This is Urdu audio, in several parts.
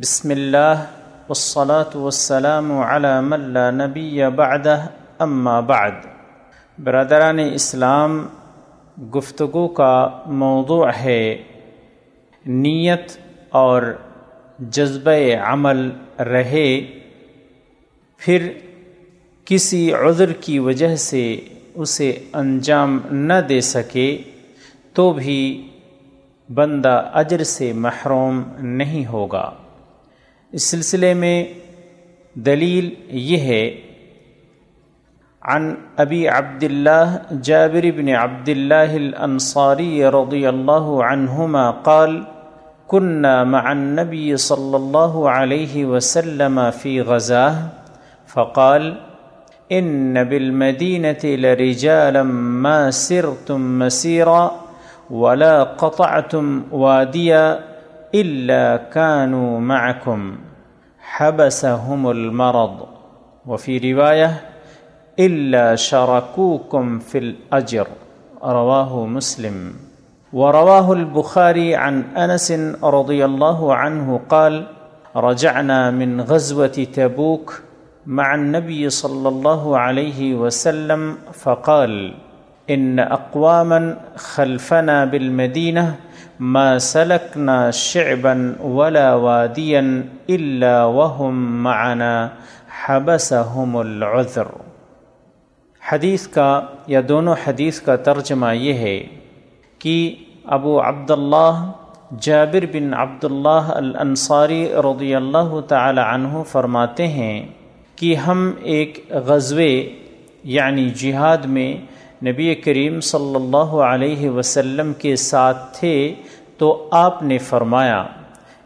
بسم اللہ والصلاة والسلام على من لا نبی بعدہ اما بعد۔ برادران اسلام، گفتگو کا موضوع ہے نیت اور جذبہ عمل رہے۔ پھر کسی عذر کی وجہ سے اسے انجام نہ دے سکے تو بھی بندہ اجر سے محروم نہیں ہوگا۔ اس سلسلے میں دلیل یہ ہے، عن ابی عبد اللہ جابر بن عبد اللہ الانصاری رضی اللہ عنہما قال كنا مع النبي صلى الله عليه وسلم في غزاه فقال إن بالمدينة لرجالا ما سرتم مسيرا ولا قطعتم واديا إلا كانوا معكم حبسهم المرض. وفي رواية إلا شركوكم في الأجر. رواه مسلم. ورواه البخاري عن أنس رضي الله عنه قال رجعنا من غزوة تبوك مع النبي صلى الله عليه وسلم، فقال إن أقواما خلفنا بالمدينة ما سلكنا شعبا ولا واديا إلا وهم معنا حبسهم العذر۔ حدیث کا یا دونوں حدیث کا ترجمہ یہ ہے کہ ابو عبداللہ جابر بن عبداللہ الانصاری رضی اللہ تعالی عنہ فرماتے ہیں کہ ہم ایک غزوے یعنی جہاد میں نبی کریم صلی اللہ علیہ وسلم کے ساتھ تھے تو آپ نے فرمایا،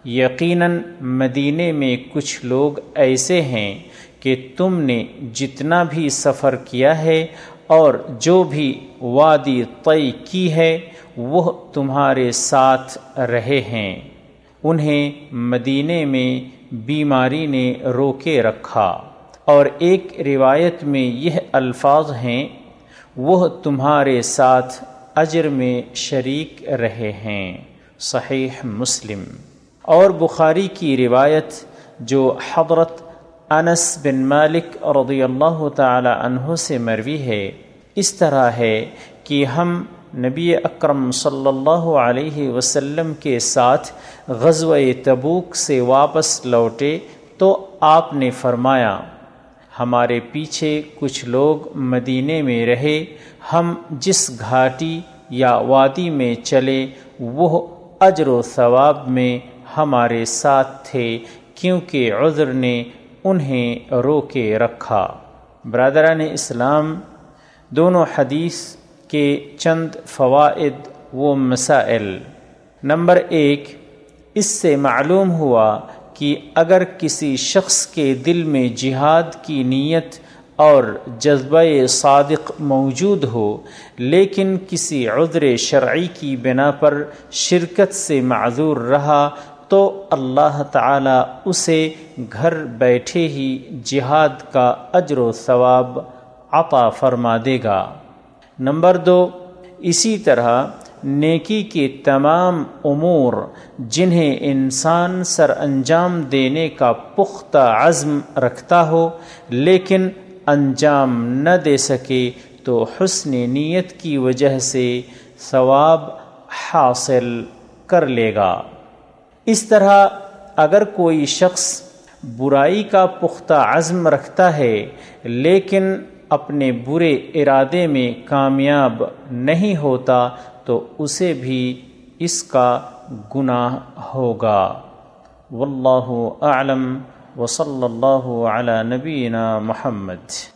یقیناً مدینے میں کچھ لوگ ایسے ہیں کہ تم نے جتنا بھی سفر کیا ہے اور جو بھی وادی طے کی ہے، وہ تمہارے ساتھ رہے ہیں۔ انہیں مدینے میں بیماری نے روکے رکھا۔ اور ایک روایت میں یہ الفاظ ہیں وہ تمہارے ساتھ اجر میں شریک رہے ہیں۔ صحیح مسلم۔ اور بخاری کی روایت جو حضرت انس بن مالک رضی اللہ تعالی عنہ سے مروی ہے، اس طرح ہے کہ ہم نبی اکرم صلی اللہ علیہ وسلم کے ساتھ غزوہ تبوک سے واپس لوٹے تو آپ نے فرمایا ہمارے پیچھے کچھ لوگ مدینے میں رہے، ہم جس گھاٹی یا وادی میں چلے، وہ اجر و ثواب میں ہمارے ساتھ تھے، کیونکہ عذر نے انہیں رو کے رکھا۔ برادران اسلام، دونوں حدیث کے چند فوائد و مسائل۔ نمبر ایک، اس سے معلوم ہوا کہ اگر کسی شخص کے دل میں جہاد کی نیت اور جذبہ صادق موجود ہو، لیکن کسی عذر شرعی کی بنا پر شرکت سے معذور رہا، تو اللہ تعالی اسے گھر بیٹھے ہی جہاد کا اجر و ثواب عطا فرما دے گا۔ نمبر دو، اسی طرح نیکی کے تمام امور جنہیں انسان سر انجام دینے کا پختہ عزم رکھتا ہو، لیکن انجام نہ دے سکے تو حسن نیت کی وجہ سے ثواب حاصل کر لے گا۔ اس طرح اگر کوئی شخص برائی کا پختہ عزم رکھتا ہے، لیکن اپنے برے ارادے میں کامیاب نہیں ہوتا تو اسے بھی اس کا گناہ ہوگا۔ واللہ اعلم وصلی اللہ علی نبینا محمد۔